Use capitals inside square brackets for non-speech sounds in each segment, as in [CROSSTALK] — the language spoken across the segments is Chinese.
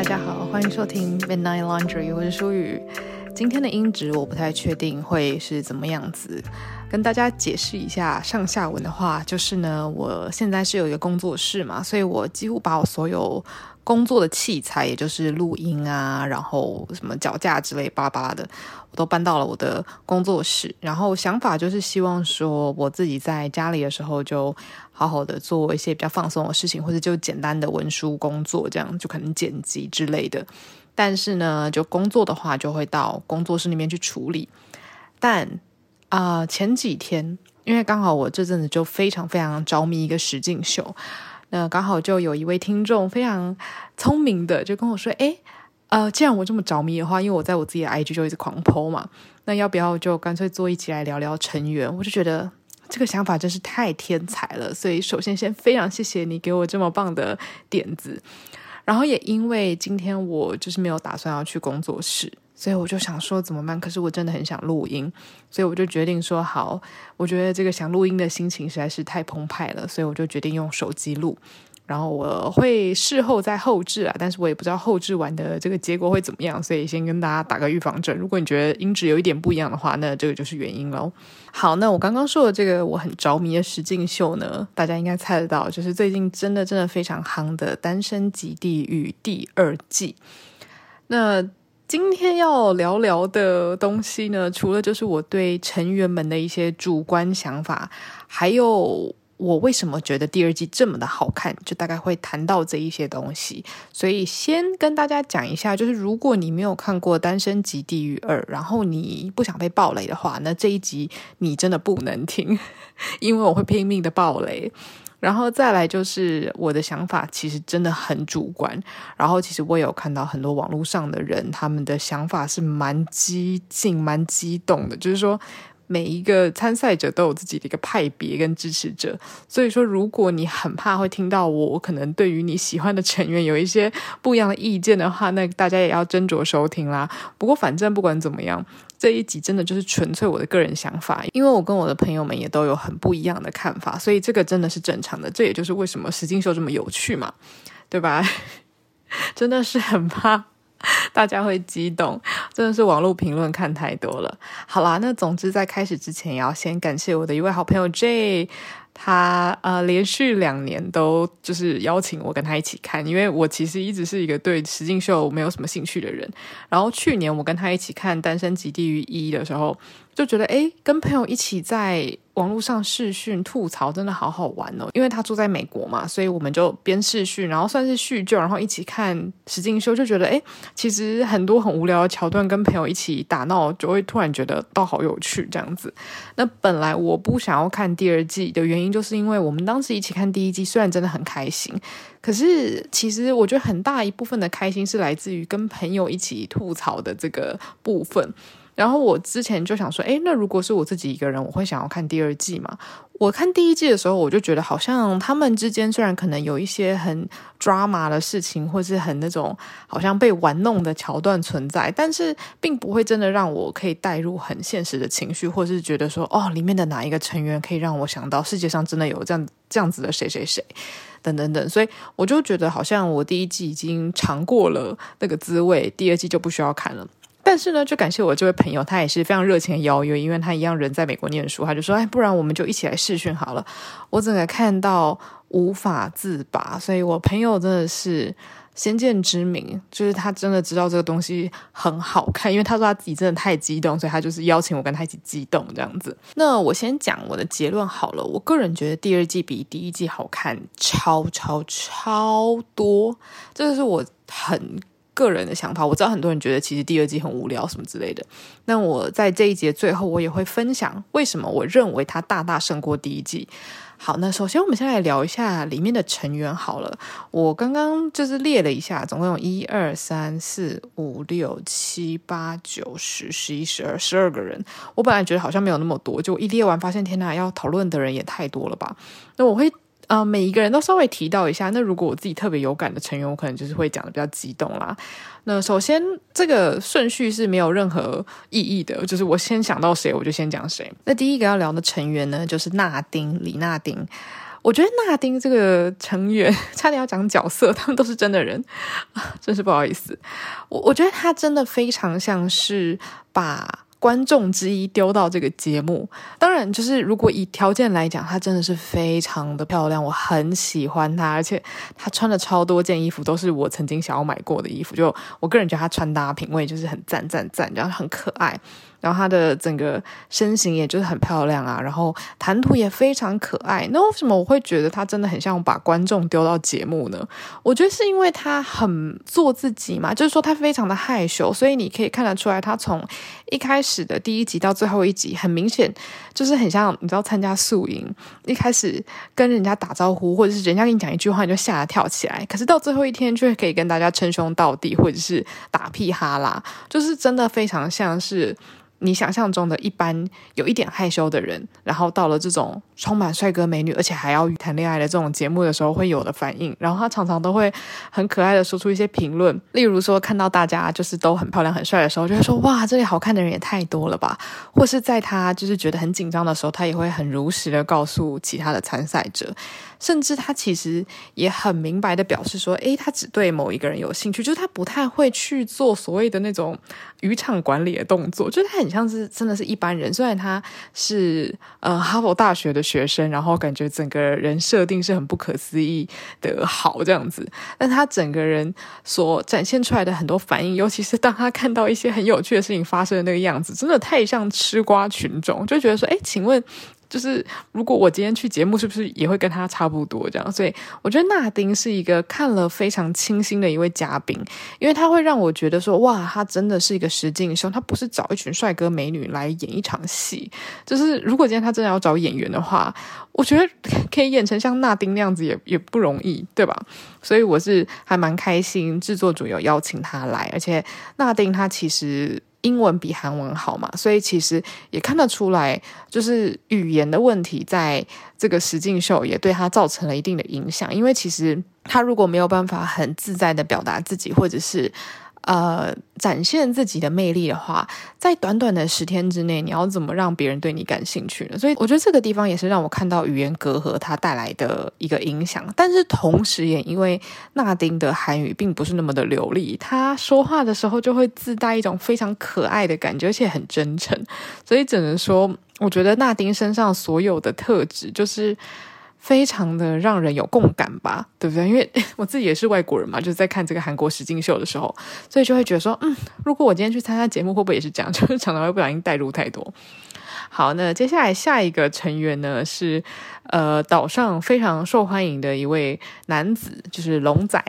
大家好，欢迎收听 Midnight Laundry，我是舒雨。今天的音质我不太确定会是怎么样子，跟大家解释一下上下文的话，就是呢，我现在是有一个工作室嘛，所以我几乎把我所有工作的器材，也就是录音啊，然后什么脚架之类巴拉巴的，我都搬到了我的工作室。然后想法就是希望说，我自己在家里的时候就好好的做一些比较放松的事情，或者就简单的文书工作，这样就可能剪辑之类的。但是呢，就工作的话，就会到工作室里面去处理。但啊、前几天因为刚好我这阵子就非常非常着迷一个实境秀，那刚好就有一位听众非常聪明的就跟我说：“诶，呃，既然我这么着迷的话，因为我在我自己的 IG 就一直狂 po 嘛，那要不要就干脆坐一起来聊聊成员？”我就觉得这个想法真是太天才了，所以首先先非常谢谢你给我这么棒的点子。然后也因为今天我就是没有打算要去工作室，所以我就想说怎么办？可是我真的很想录音，所以我就决定说好，我觉得这个想录音的心情实在是太澎湃了，所以我就决定用手机录。然后我会事后再后置啊，但是我也不知道后置完的这个结果会怎么样，所以先跟大家打个预防针。如果你觉得音质有一点不一样的话，那这个就是原因喽。好，那我刚刚说的这个我很着迷的实境秀呢，大家应该猜得到，就是最近真的真的非常夯的《单身即地狱》第二季。那今天要聊聊的东西呢，除了就是我对成员们的一些主观想法，还有。我为什么觉得第二季这么的好看？就大概会谈到这一些东西，所以先跟大家讲一下，就是如果你没有看过《单身即地狱二》，然后你不想被爆雷的话，那这一集你真的不能听，[LAUGHS] 因为我会拼命的爆雷。然后再来就是我的想法，其实真的很主观。然后其实我有看到很多网络上的人，他们的想法是蛮激进、蛮激动的，就是说。每一个参赛者都有自己的一个派别跟支持者，所以说，如果你很怕会听到我可能对于你喜欢的成员有一些不一样的意见的话，那大家也要斟酌收听啦。不过，反正不管怎么样，这一集真的就是纯粹我的个人想法，因为我跟我的朋友们也都有很不一样的看法，所以这个真的是正常的。这也就是为什么实境秀这么有趣嘛，对吧？[LAUGHS] 真的是很怕。[LAUGHS] 大家会激动，真的是网络评论看太多了。好啦，那总之在开始之前，也要先感谢我的一位好朋友 J。他呃连续两年都就是邀请我跟他一起看，因为我其实一直是一个对实境秀没有什么兴趣的人。然后去年我跟他一起看《单身即地狱一》的时候，就觉得诶，跟朋友一起在网络上视讯吐槽真的好好玩哦。因为他住在美国嘛，所以我们就边视讯，然后算是叙旧，然后一起看实境秀，就觉得诶，其实很多很无聊的桥段，跟朋友一起打闹，就会突然觉得倒好有趣这样子。那本来我不想要看第二季的原因。就是因为我们当时一起看第一季，虽然真的很开心，可是其实我觉得很大一部分的开心是来自于跟朋友一起吐槽的这个部分。然后我之前就想说，诶，那如果是我自己一个人，我会想要看第二季吗？我看第一季的时候，我就觉得好像他们之间虽然可能有一些很 drama 的事情，或是很那种好像被玩弄的桥段存在，但是并不会真的让我可以带入很现实的情绪，或是觉得说，哦，里面的哪一个成员可以让我想到世界上真的有这样这样子的谁谁谁，等等等。所以我就觉得好像我第一季已经尝过了那个滋味，第二季就不需要看了。但是呢，就感谢我这位朋友，他也是非常热情的邀约，因为他一样人在美国念书，他就说：“哎，不然我们就一起来试训好了。”我整个看到无法自拔，所以我朋友真的是先见之明，就是他真的知道这个东西很好看，因为他说他自己真的太激动，所以他就是邀请我跟他一起激动这样子。那我先讲我的结论好了，我个人觉得第二季比第一季好看超超超多，这个是我很。个人的想法，我知道很多人觉得其实第二季很无聊什么之类的。那我在这一节最后，我也会分享为什么我认为它大大胜过第一季。好，那首先我们先来聊一下里面的成员好了。我刚刚就是列了一下，总共有一二三四五六七八九十十一十二十二个人。我本来觉得好像没有那么多，就一列完发现，天哪，要讨论的人也太多了吧？那我会。啊、呃，每一个人都稍微提到一下。那如果我自己特别有感的成员，我可能就是会讲的比较激动啦。那首先，这个顺序是没有任何意义的，就是我先想到谁，我就先讲谁。那第一个要聊的成员呢，就是娜丁李娜丁。我觉得那丁这个成员 [LAUGHS] 差点要讲角色，他们都是真的人，[LAUGHS] 真是不好意思。我我觉得他真的非常像是把。观众之一丢到这个节目，当然就是如果以条件来讲，她真的是非常的漂亮，我很喜欢她，而且她穿了超多件衣服，都是我曾经想要买过的衣服。就我个人觉得她穿搭品味就是很赞赞赞，然后很可爱。然后她的整个身形也就是很漂亮啊，然后谈吐也非常可爱。那为什么我会觉得她真的很像把观众丢到节目呢？我觉得是因为她很做自己嘛，就是说她非常的害羞，所以你可以看得出来，她从一开始的第一集到最后一集，很明显就是很像你知道参加宿营，一开始跟人家打招呼，或者是人家跟你讲一句话，你就吓得跳起来，可是到最后一天，却可以跟大家称兄道弟，或者是打屁哈啦，就是真的非常像是。你想象中的一般有一点害羞的人，然后到了这种充满帅哥美女，而且还要谈恋爱的这种节目的时候会有的反应，然后他常常都会很可爱的说出一些评论，例如说看到大家就是都很漂亮很帅的时候，就会说哇，这里好看的人也太多了吧，[LAUGHS] 或是在他就是觉得很紧张的时候，他也会很如实的告诉其他的参赛者。甚至他其实也很明白的表示说，诶，他只对某一个人有兴趣，就是他不太会去做所谓的那种渔场管理的动作，就是他很像是真的是一般人。虽然他是呃哈佛大学的学生，然后感觉整个人设定是很不可思议的好这样子，但他整个人所展现出来的很多反应，尤其是当他看到一些很有趣的事情发生的那个样子，真的太像吃瓜群众，就觉得说，哎，请问。就是如果我今天去节目，是不是也会跟他差不多这样？所以我觉得那丁是一个看了非常清新的一位嘉宾，因为他会让我觉得说，哇，他真的是一个实境秀，他不是找一群帅哥美女来演一场戏。就是如果今天他真的要找演员的话，我觉得可以演成像那丁那样子也也不容易，对吧？所以我是还蛮开心，制作组有邀请他来，而且那丁他其实。英文比韩文好嘛，所以其实也看得出来，就是语言的问题，在这个石敬秀也对他造成了一定的影响。因为其实他如果没有办法很自在的表达自己，或者是。呃，展现自己的魅力的话，在短短的十天之内，你要怎么让别人对你感兴趣呢？所以，我觉得这个地方也是让我看到语言隔阂它带来的一个影响。但是，同时也因为那丁的韩语并不是那么的流利，他说话的时候就会自带一种非常可爱的感觉，而且很真诚。所以，只能说，我觉得那丁身上所有的特质，就是。非常的让人有共感吧，对不对？因为 [LAUGHS] 我自己也是外国人嘛，就是在看这个韩国实境秀的时候，所以就会觉得说，嗯，如果我今天去参加节目，会不会也是这样？[LAUGHS] 就是常常会不小心带入太多。好，那接下来下一个成员呢是呃岛上非常受欢迎的一位男子，就是龙仔。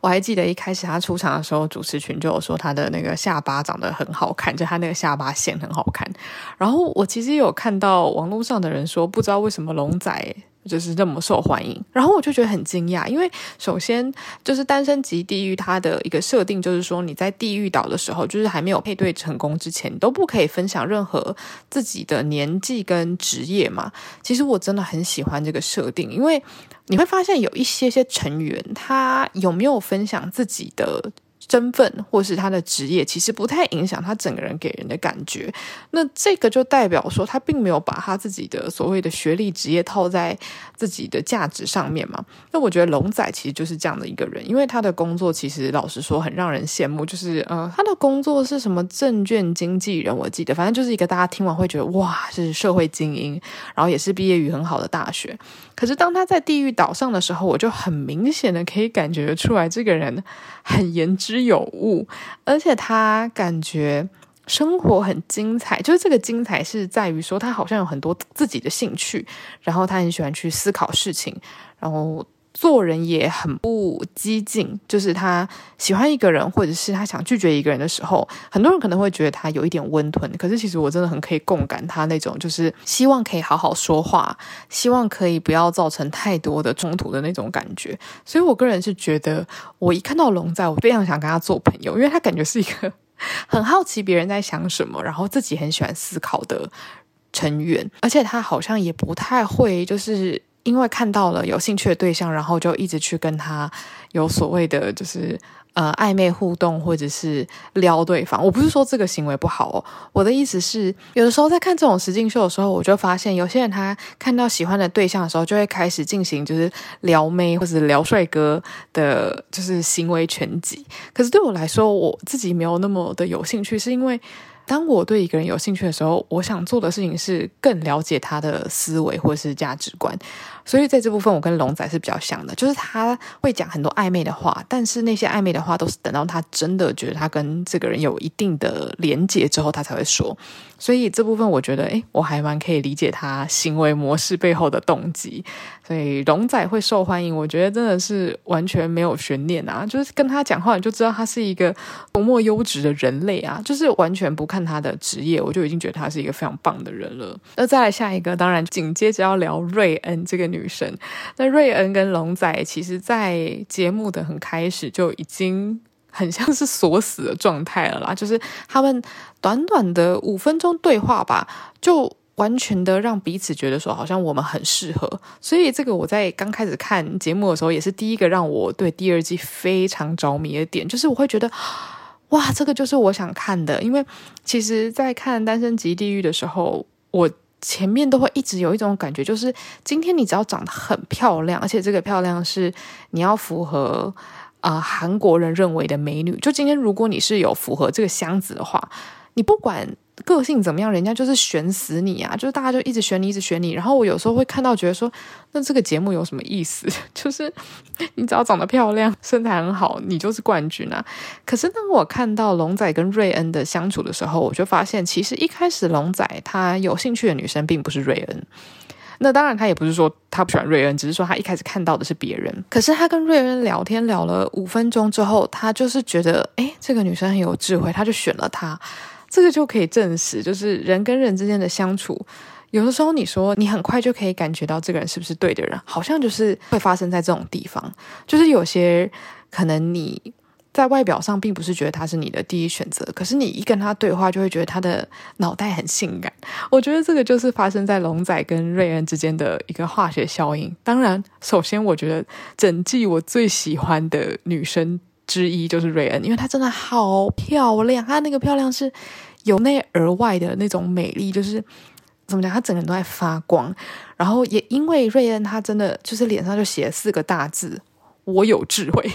我还记得一开始他出场的时候，主持群就有说他的那个下巴长得很好看，就他那个下巴线很好看。然后我其实有看到网络上的人说，不知道为什么龙仔。就是这么受欢迎，然后我就觉得很惊讶，因为首先就是单身即地狱，它的一个设定就是说你在地狱岛的时候，就是还没有配对成功之前，你都不可以分享任何自己的年纪跟职业嘛。其实我真的很喜欢这个设定，因为你会发现有一些些成员，他有没有分享自己的。身份或是他的职业，其实不太影响他整个人给人的感觉。那这个就代表说，他并没有把他自己的所谓的学历、职业套在自己的价值上面嘛。那我觉得龙仔其实就是这样的一个人，因为他的工作其实老实说很让人羡慕。就是呃，他的工作是什么证券经纪人，我记得，反正就是一个大家听完会觉得哇，是社会精英，然后也是毕业于很好的大学。可是当他在地狱岛上的时候，我就很明显的可以感觉出来，这个人很言之有物，而且他感觉生活很精彩。就是这个精彩是在于说，他好像有很多自己的兴趣，然后他很喜欢去思考事情，然后。做人也很不激进，就是他喜欢一个人，或者是他想拒绝一个人的时候，很多人可能会觉得他有一点温吞。可是其实我真的很可以共感他那种，就是希望可以好好说话，希望可以不要造成太多的冲突的那种感觉。所以我个人是觉得，我一看到龙仔，我非常想跟他做朋友，因为他感觉是一个很好奇别人在想什么，然后自己很喜欢思考的成员，而且他好像也不太会就是。因为看到了有兴趣的对象，然后就一直去跟他有所谓的，就是呃暧昧互动或者是撩对方。我不是说这个行为不好哦，我的意思是，有的时候在看这种实境秀的时候，我就发现有些人他看到喜欢的对象的时候，就会开始进行就是撩妹或者撩帅哥的，就是行为全集。可是对我来说，我自己没有那么的有兴趣，是因为。当我对一个人有兴趣的时候，我想做的事情是更了解他的思维或是价值观。所以在这部分，我跟龙仔是比较像的，就是他会讲很多暧昧的话，但是那些暧昧的话都是等到他真的觉得他跟这个人有一定的连结之后，他才会说。所以这部分我觉得，诶，我还蛮可以理解他行为模式背后的动机。所以龙仔会受欢迎，我觉得真的是完全没有悬念啊！就是跟他讲话，你就知道他是一个多么优质的人类啊！就是完全不看他的职业，我就已经觉得他是一个非常棒的人了。那再来下一个，当然紧接着要聊瑞恩这个女。女生，那瑞恩跟龙仔其实，在节目的很开始就已经很像是锁死的状态了啦。[LAUGHS] 就是他们短短的五分钟对话吧，就完全的让彼此觉得说，好像我们很适合。所以这个我在刚开始看节目的时候，也是第一个让我对第二季非常着迷的点，就是我会觉得，哇，这个就是我想看的。因为其实，在看《单身即地狱》的时候，我。前面都会一直有一种感觉，就是今天你只要长得很漂亮，而且这个漂亮是你要符合啊、韩国人认为的美女。就今天如果你是有符合这个箱子的话，你不管。个性怎么样，人家就是选死你啊！就是大家就一直选你，一直选你。然后我有时候会看到，觉得说，那这个节目有什么意思？[LAUGHS] 就是你只要长得漂亮，身材很好，你就是冠军啊！可是当我看到龙仔跟瑞恩的相处的时候，我就发现，其实一开始龙仔他有兴趣的女生并不是瑞恩。那当然，他也不是说他不喜欢瑞恩，只是说他一开始看到的是别人。可是他跟瑞恩聊天聊了五分钟之后，他就是觉得，诶，这个女生很有智慧，他就选了她。这个就可以证实，就是人跟人之间的相处，有的时候你说你很快就可以感觉到这个人是不是对的人，好像就是会发生在这种地方。就是有些可能你在外表上并不是觉得他是你的第一选择，可是你一跟他对话，就会觉得他的脑袋很性感。我觉得这个就是发生在龙仔跟瑞恩之间的一个化学效应。当然，首先我觉得整季我最喜欢的女生。之一就是瑞恩，因为她真的好漂亮，她那个漂亮是由内而外的那种美丽，就是怎么讲，他整个人都在发光。然后也因为瑞恩，他真的就是脸上就写了四个大字“我有智慧”，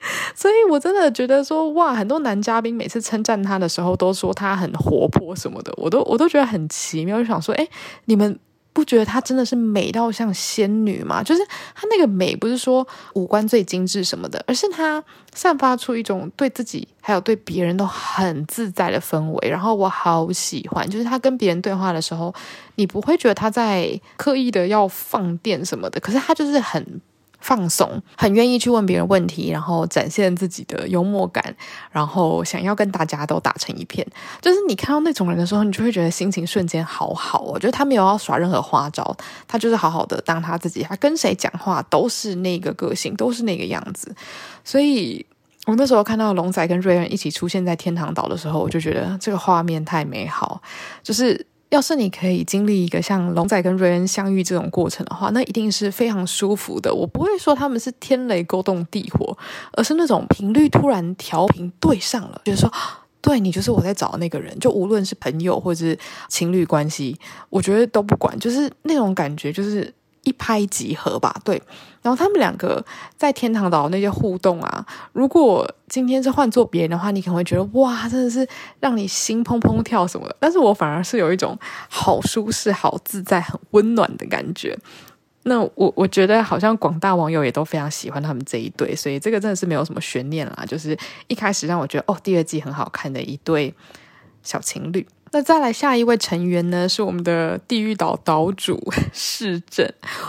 [LAUGHS] 所以我真的觉得说哇，很多男嘉宾每次称赞他的时候，都说他很活泼什么的，我都我都觉得很奇妙，就想说，哎，你们。不觉得她真的是美到像仙女吗？就是她那个美，不是说五官最精致什么的，而是她散发出一种对自己还有对别人都很自在的氛围。然后我好喜欢，就是她跟别人对话的时候，你不会觉得她在刻意的要放电什么的，可是她就是很。放松，很愿意去问别人问题，然后展现自己的幽默感，然后想要跟大家都打成一片。就是你看到那种人的时候，你就会觉得心情瞬间好好哦。我觉得他没有要耍任何花招，他就是好好的当他自己。他跟谁讲话都是那个个性，都是那个样子。所以我那时候看到龙仔跟瑞恩一起出现在天堂岛的时候，我就觉得这个画面太美好，就是。要是你可以经历一个像龙仔跟瑞恩相遇这种过程的话，那一定是非常舒服的。我不会说他们是天雷勾动地火，而是那种频率突然调频对上了，就是说，对，你就是我在找那个人。就无论是朋友或者是情侣关系，我觉得都不管，就是那种感觉，就是。一拍即合吧，对。然后他们两个在天堂岛那些互动啊，如果今天是换做别人的话，你可能会觉得哇，真的是让你心怦怦跳什么的。但是我反而是有一种好舒适、好自在、很温暖的感觉。那我我觉得好像广大网友也都非常喜欢他们这一对，所以这个真的是没有什么悬念啦。就是一开始让我觉得哦，第二季很好看的一对小情侣。那再来下一位成员呢，是我们的地狱岛岛主 [LAUGHS] 市政。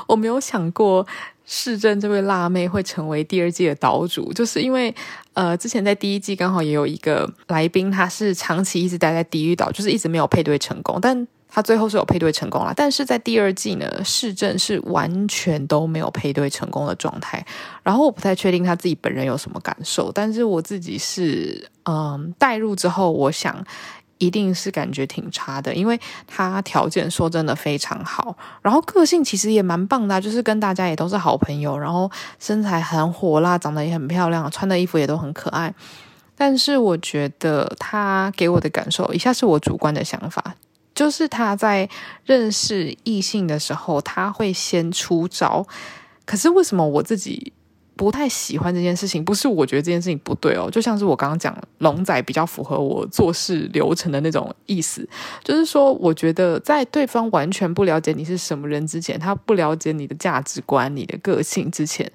我没有想过市政这位辣妹会成为第二季的岛主，就是因为呃，之前在第一季刚好也有一个来宾，他是长期一直待在地狱岛，就是一直没有配对成功，但他最后是有配对成功了。但是在第二季呢，市政是完全都没有配对成功的状态。然后我不太确定他自己本人有什么感受，但是我自己是嗯，带入之后，我想。一定是感觉挺差的，因为他条件说真的非常好，然后个性其实也蛮棒的，就是跟大家也都是好朋友，然后身材很火辣，长得也很漂亮，穿的衣服也都很可爱。但是我觉得他给我的感受，以下是我主观的想法，就是他在认识异性的时候，他会先出招。可是为什么我自己不太喜欢这件事情？不是我觉得这件事情不对哦，就像是我刚刚讲，龙仔比较符合我做事流程的那种意思，就是说，我觉得在对方完全不了解你是什么人之前，他不了解你的价值观、你的个性之前，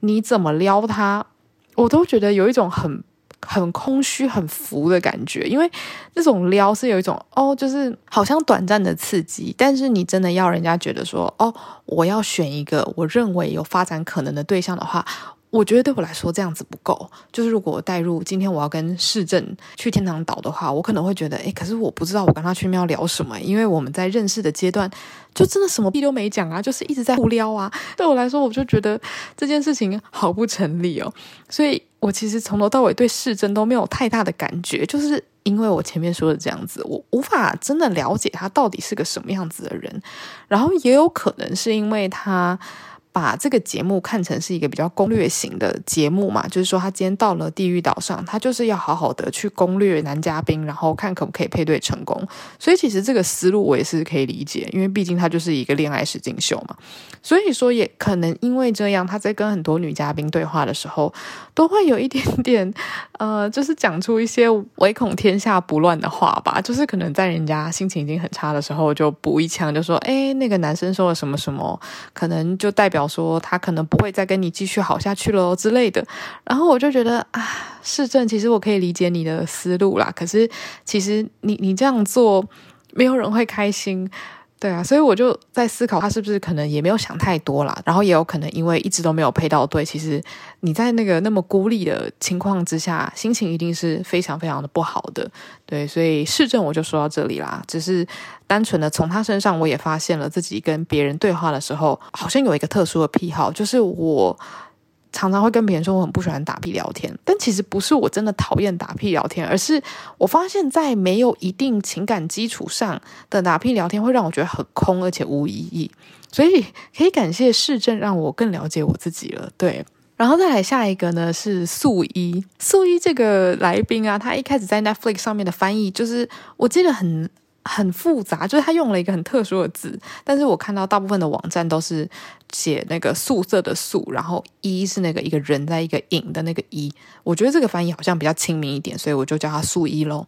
你怎么撩他，我都觉得有一种很。很空虚、很浮的感觉，因为那种撩是有一种哦，就是好像短暂的刺激，但是你真的要人家觉得说哦，我要选一个我认为有发展可能的对象的话。我觉得对我来说这样子不够，就是如果我带入今天我要跟市政去天堂岛的话，我可能会觉得，诶，可是我不知道我跟他去庙聊什么，因为我们在认识的阶段就真的什么屁都没讲啊，就是一直在互撩啊。对我来说，我就觉得这件事情好不成立哦，所以我其实从头到尾对市政都没有太大的感觉，就是因为我前面说的这样子，我无法真的了解他到底是个什么样子的人，然后也有可能是因为他。把这个节目看成是一个比较攻略型的节目嘛，就是说他今天到了地狱岛上，他就是要好好的去攻略男嘉宾，然后看可不可以配对成功。所以其实这个思路我也是可以理解，因为毕竟他就是一个恋爱实境秀嘛。所以说也可能因为这样，他在跟很多女嘉宾对话的时候，都会有一点点呃，就是讲出一些唯恐天下不乱的话吧。就是可能在人家心情已经很差的时候，就补一枪，就说：“哎，那个男生说了什么什么，可能就代表。”说他可能不会再跟你继续好下去了之类的，然后我就觉得啊，市政，其实我可以理解你的思路啦，可是其实你你这样做，没有人会开心。对啊，所以我就在思考，他是不是可能也没有想太多啦，然后也有可能因为一直都没有配到对，其实你在那个那么孤立的情况之下，心情一定是非常非常的不好的。对，所以市政我就说到这里啦，只是单纯的从他身上，我也发现了自己跟别人对话的时候，好像有一个特殊的癖好，就是我。常常会跟别人说我很不喜欢打屁聊天，但其实不是我真的讨厌打屁聊天，而是我发现，在没有一定情感基础上的打屁聊天会让我觉得很空，而且无意义。所以可以感谢世正，让我更了解我自己了。对，然后再来下一个呢是素一，素一这个来宾啊，他一开始在 Netflix 上面的翻译，就是我记得很。很复杂，就是他用了一个很特殊的字，但是我看到大部分的网站都是写那个素色的素，然后一是那个一个人在一个影的那个一，我觉得这个翻译好像比较亲民一点，所以我就叫他素一喽。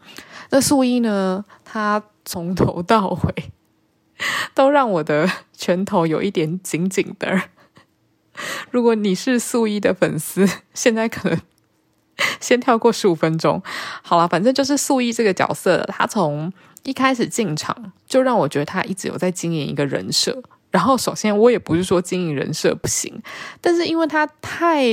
那素一呢，他从头到尾都让我的拳头有一点紧紧的。如果你是素一的粉丝，现在可能先跳过十五分钟。好了，反正就是素一这个角色，他从一开始进场就让我觉得他一直有在经营一个人设，然后首先我也不是说经营人设不行，但是因为他太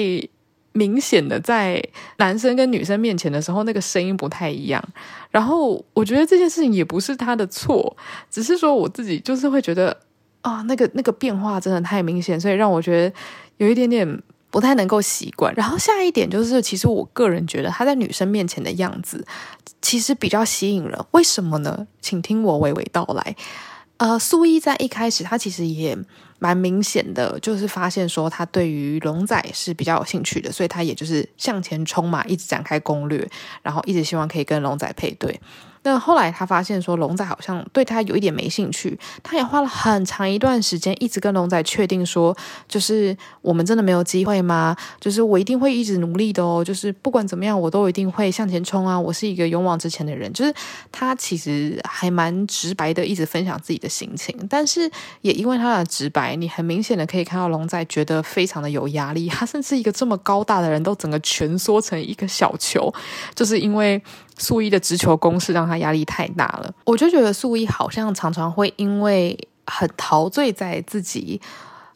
明显的在男生跟女生面前的时候那个声音不太一样，然后我觉得这件事情也不是他的错，只是说我自己就是会觉得啊那个那个变化真的太明显，所以让我觉得有一点点。不太能够习惯，然后下一点就是，其实我个人觉得他在女生面前的样子其实比较吸引人。为什么呢？请听我娓娓道来。呃，素一在一开始，他其实也蛮明显的，就是发现说他对于龙仔是比较有兴趣的，所以他也就是向前冲嘛，一直展开攻略，然后一直希望可以跟龙仔配对。那后来他发现说龙仔好像对他有一点没兴趣，他也花了很长一段时间一直跟龙仔确定说，就是我们真的没有机会吗？就是我一定会一直努力的哦，就是不管怎么样我都一定会向前冲啊！我是一个勇往直前的人。就是他其实还蛮直白的，一直分享自己的心情，但是也因为他的直白，你很明显的可以看到龙仔觉得非常的有压力。他甚至一个这么高大的人都整个蜷缩成一个小球，就是因为。素一的直球攻势让他压力太大了，我就觉得素一好像常常会因为很陶醉在自己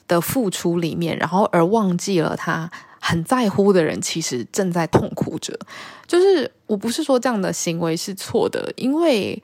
的付出里面，然后而忘记了他很在乎的人其实正在痛苦着。就是我不是说这样的行为是错的，因为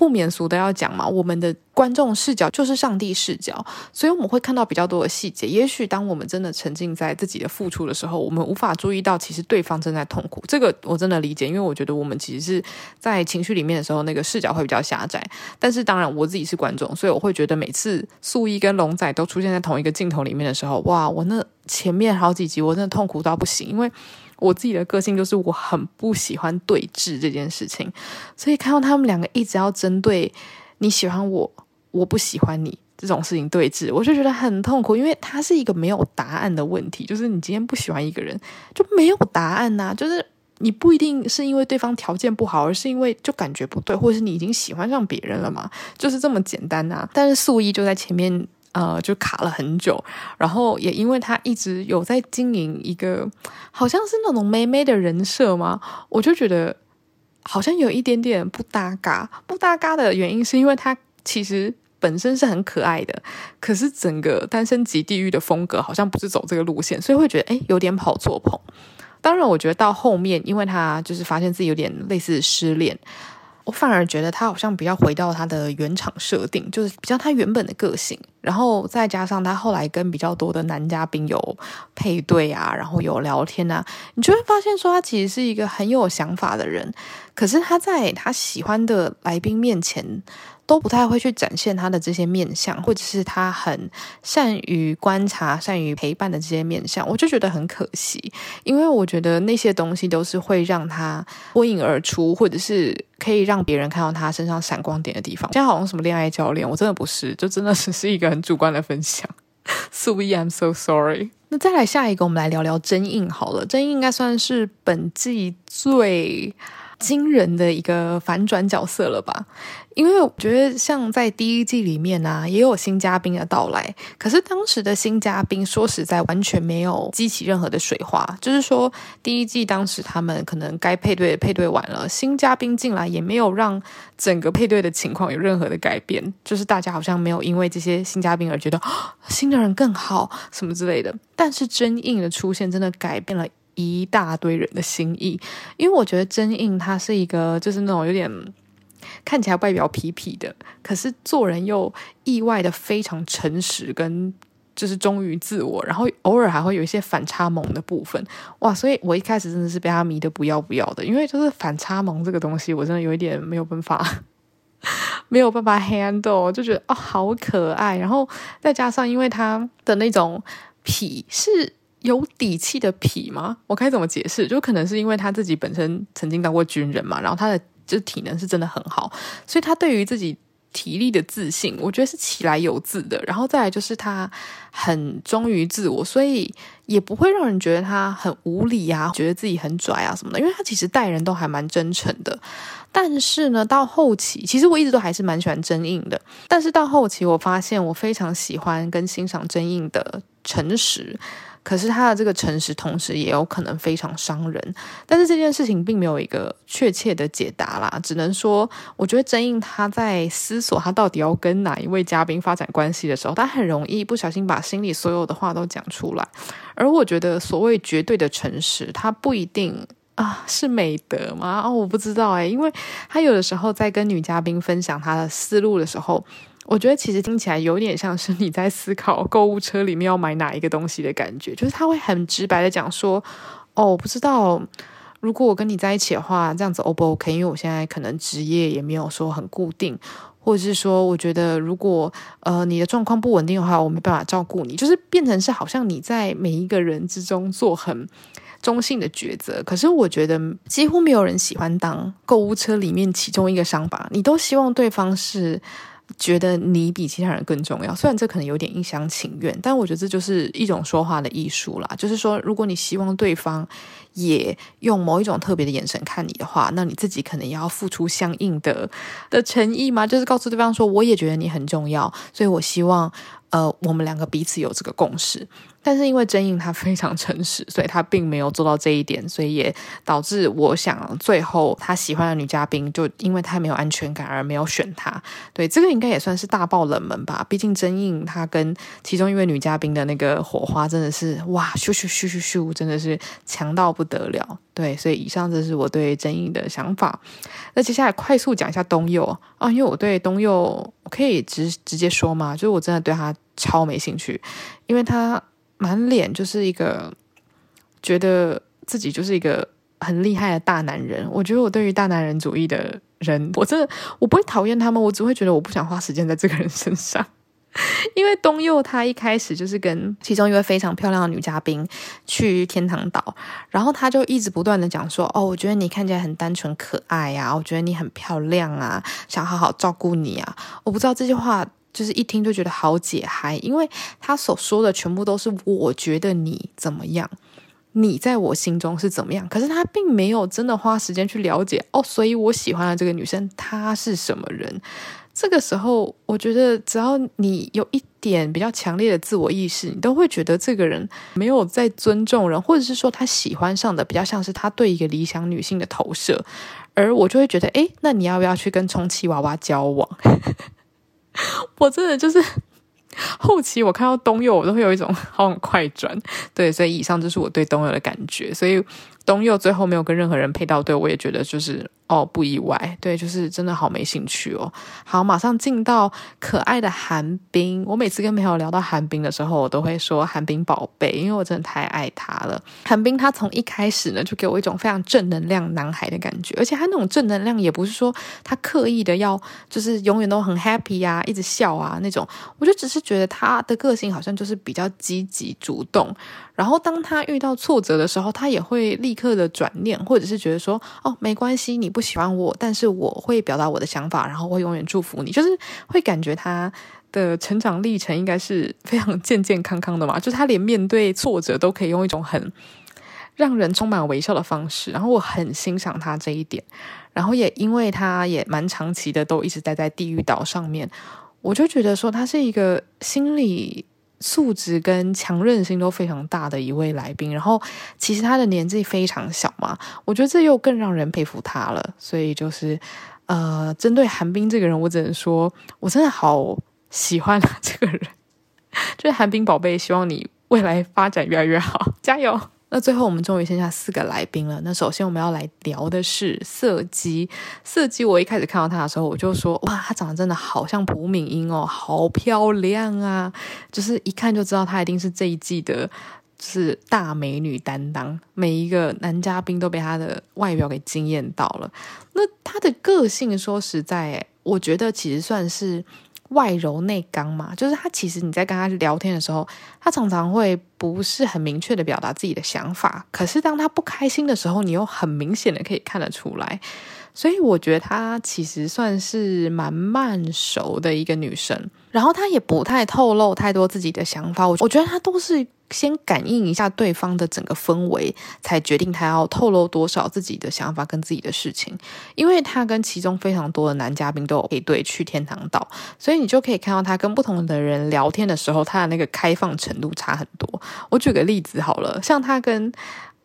不免俗的要讲嘛，我们的观众视角就是上帝视角，所以我们会看到比较多的细节。也许当我们真的沉浸在自己的付出的时候，我们无法注意到其实对方正在痛苦。这个我真的理解，因为我觉得我们其实是在情绪里面的时候，那个视角会比较狭窄。但是当然我自己是观众，所以我会觉得每次素衣跟龙仔都出现在同一个镜头里面的时候，哇，我那前面好几集我真的痛苦到不行，因为我自己的个性就是我很不喜欢对峙这件事情，所以看到他们两个一直要针对你喜欢我。我不喜欢你这种事情对峙，我就觉得很痛苦，因为它是一个没有答案的问题。就是你今天不喜欢一个人，就没有答案呐、就是你不一定是因为对方条件不好，而是因为就感觉不对，或者是你已经喜欢上别人了嘛，就是这么简单呐、啊。但是素一就在前面，呃，就卡了很久，然后也因为他一直有在经营一个好像是那种妹妹的人设嘛，我就觉得好像有一点点不搭嘎。不搭嘎的原因是因为他。其实本身是很可爱的，可是整个单身即地狱的风格好像不是走这个路线，所以会觉得诶有点跑错棚。当然，我觉得到后面，因为他就是发现自己有点类似失恋，我反而觉得他好像比较回到他的原厂设定，就是比较他原本的个性。然后再加上他后来跟比较多的男嘉宾有配对啊，然后有聊天啊，你就会发现说他其实是一个很有想法的人。可是他在他喜欢的来宾面前，都不太会去展现他的这些面相，或者是他很善于观察、善于陪伴的这些面相，我就觉得很可惜，因为我觉得那些东西都是会让他脱颖而出，或者是可以让别人看到他身上闪光点的地方。现在好像什么恋爱教练，我真的不是，就真的只是一个很主观的分享。[LAUGHS] 素一，I'm so sorry。那再来下一个，我们来聊聊真印好了。真印应该算是本季最惊人的一个反转角色了吧？因为我觉得像在第一季里面啊，也有新嘉宾的到来，可是当时的新嘉宾说实在完全没有激起任何的水花，就是说第一季当时他们可能该配对的配对完了，新嘉宾进来也没有让整个配对的情况有任何的改变，就是大家好像没有因为这些新嘉宾而觉得新的人更好什么之类的。但是真印的出现真的改变了。一大堆人的心意，因为我觉得真印他是一个，就是那种有点看起来外表痞痞的，可是做人又意外的非常诚实，跟就是忠于自我，然后偶尔还会有一些反差萌的部分，哇！所以我一开始真的是被他迷得不要不要的，因为就是反差萌这个东西，我真的有一点没有办法，[LAUGHS] 没有办法 handle，就觉得哦好可爱，然后再加上因为他的那种痞是。有底气的痞吗？我该怎么解释？就可能是因为他自己本身曾经当过军人嘛，然后他的就体能是真的很好，所以他对于自己体力的自信，我觉得是起来有自的。然后再来就是他很忠于自我，所以也不会让人觉得他很无理啊，觉得自己很拽啊什么的。因为他其实待人都还蛮真诚的。但是呢，到后期，其实我一直都还是蛮喜欢真印的。但是到后期，我发现我非常喜欢跟欣赏真印的诚实。可是他的这个诚实，同时也有可能非常伤人。但是这件事情并没有一个确切的解答啦，只能说，我觉得真应他在思索他到底要跟哪一位嘉宾发展关系的时候，他很容易不小心把心里所有的话都讲出来。而我觉得所谓绝对的诚实，他不一定啊是美德吗？哦，我不知道诶，因为他有的时候在跟女嘉宾分享他的思路的时候。我觉得其实听起来有点像是你在思考购物车里面要买哪一个东西的感觉，就是他会很直白的讲说：“哦，我不知道，如果我跟你在一起的话，这样子 O 不 OK？因为我现在可能职业也没有说很固定，或者是说，我觉得如果呃你的状况不稳定的话，我没办法照顾你，就是变成是好像你在每一个人之中做很中性的抉择。可是我觉得几乎没有人喜欢当购物车里面其中一个商品，你都希望对方是。”觉得你比其他人更重要，虽然这可能有点一厢情愿，但我觉得这就是一种说话的艺术啦。就是说，如果你希望对方也用某一种特别的眼神看你的话，那你自己可能也要付出相应的的诚意嘛，就是告诉对方说，我也觉得你很重要，所以我希望。呃，我们两个彼此有这个共识，但是因为真印他非常诚实，所以他并没有做到这一点，所以也导致我想最后他喜欢的女嘉宾就因为太没有安全感而没有选他。对，这个应该也算是大爆冷门吧。毕竟真印他跟其中一位女嘉宾的那个火花真的是哇，咻咻咻咻咻，真的是强到不得了。对，所以以上这是我对真印的想法。那接下来快速讲一下东佑啊，因为我对东佑我可以直直接说吗？就是我真的对他超没兴趣，因为他满脸就是一个觉得自己就是一个很厉害的大男人。我觉得我对于大男人主义的人，我真的我不会讨厌他们，我只会觉得我不想花时间在这个人身上。[LAUGHS] 因为东佑他一开始就是跟其中一位非常漂亮的女嘉宾去天堂岛，然后他就一直不断的讲说：“哦，我觉得你看起来很单纯可爱呀，我觉得你很漂亮啊，想好好照顾你啊。”我不知道这句话就是一听就觉得好解嗨，因为他所说的全部都是我觉得你怎么样，你在我心中是怎么样，可是他并没有真的花时间去了解哦，所以我喜欢的这个女生她是什么人。这个时候，我觉得只要你有一点比较强烈的自我意识，你都会觉得这个人没有在尊重人，或者是说他喜欢上的比较像是他对一个理想女性的投射，而我就会觉得，诶，那你要不要去跟充气娃娃交往？[LAUGHS] 我真的就是后期我看到东佑，我都会有一种好很快转。对，所以以上就是我对东佑的感觉。所以东佑最后没有跟任何人配到对，我也觉得就是。哦，不意外，对，就是真的好没兴趣哦。好，马上进到可爱的韩冰。我每次跟朋友聊到韩冰的时候，我都会说韩冰宝贝，因为我真的太爱他了。韩冰他从一开始呢，就给我一种非常正能量男孩的感觉，而且他那种正能量也不是说他刻意的要，就是永远都很 happy 呀、啊，一直笑啊那种。我就只是觉得他的个性好像就是比较积极主动。然后当他遇到挫折的时候，他也会立刻的转念，或者是觉得说，哦，没关系，你不不喜欢我，但是我会表达我的想法，然后会永远祝福你，就是会感觉他的成长历程应该是非常健健康康的嘛，就是他连面对挫折都可以用一种很让人充满微笑的方式，然后我很欣赏他这一点，然后也因为他也蛮长期的都一直待在地狱岛上面，我就觉得说他是一个心理。素质跟强韧性都非常大的一位来宾，然后其实他的年纪非常小嘛，我觉得这又更让人佩服他了。所以就是，呃，针对韩冰这个人，我只能说，我真的好喜欢他这个人，[LAUGHS] 就是韩冰宝贝，希望你未来发展越来越好，加油！那最后我们终于剩下四个来宾了。那首先我们要来聊的是色姬。色姬，我一开始看到他的时候，我就说哇，他长得真的好像朴敏英哦，好漂亮啊！就是一看就知道他一定是这一季的，就是大美女担当。每一个男嘉宾都被他的外表给惊艳到了。那他的个性，说实在，我觉得其实算是。外柔内刚嘛，就是他其实你在跟他聊天的时候，他常常会不是很明确的表达自己的想法，可是当他不开心的时候，你又很明显的可以看得出来。所以我觉得她其实算是蛮慢熟的一个女生，然后他也不太透露太多自己的想法。我我觉得他都是先感应一下对方的整个氛围，才决定他要透露多少自己的想法跟自己的事情。因为他跟其中非常多的男嘉宾都有配对去天堂岛，所以你就可以看到他跟不同的人聊天的时候，他的那个开放程度差很多。我举个例子好了，像他跟。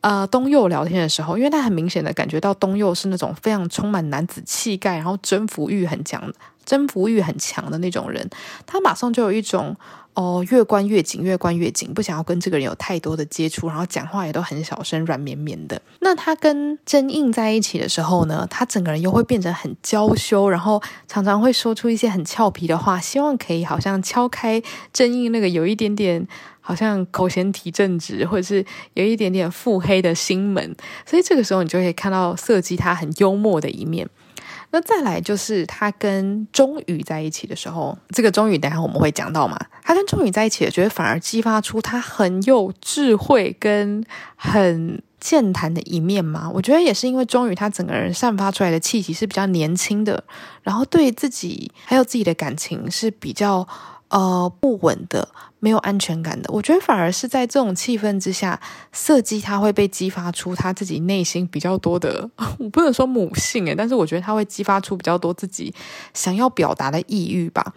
呃，东佑聊天的时候，因为他很明显的感觉到东佑是那种非常充满男子气概，然后征服欲很强、征服欲很强的那种人，他马上就有一种哦，越关越紧，越关越紧，不想要跟这个人有太多的接触，然后讲话也都很小声、软绵绵的。那他跟真印在一起的时候呢，他整个人又会变成很娇羞，然后常常会说出一些很俏皮的话，希望可以好像敲开真印那个有一点点。好像口嫌体正直，或者是有一点点腹黑的心门，所以这个时候你就可以看到色姬他很幽默的一面。那再来就是他跟钟宇在一起的时候，这个钟宇等下我们会讲到嘛，他跟钟宇在一起，我觉得反而激发出他很有智慧跟很健谈的一面嘛。我觉得也是因为钟宇他整个人散发出来的气息是比较年轻的，然后对自己还有自己的感情是比较。呃，不稳的，没有安全感的，我觉得反而是在这种气氛之下，色基他会被激发出他自己内心比较多的，[LAUGHS] 我不能说母性诶，但是我觉得他会激发出比较多自己想要表达的抑郁吧。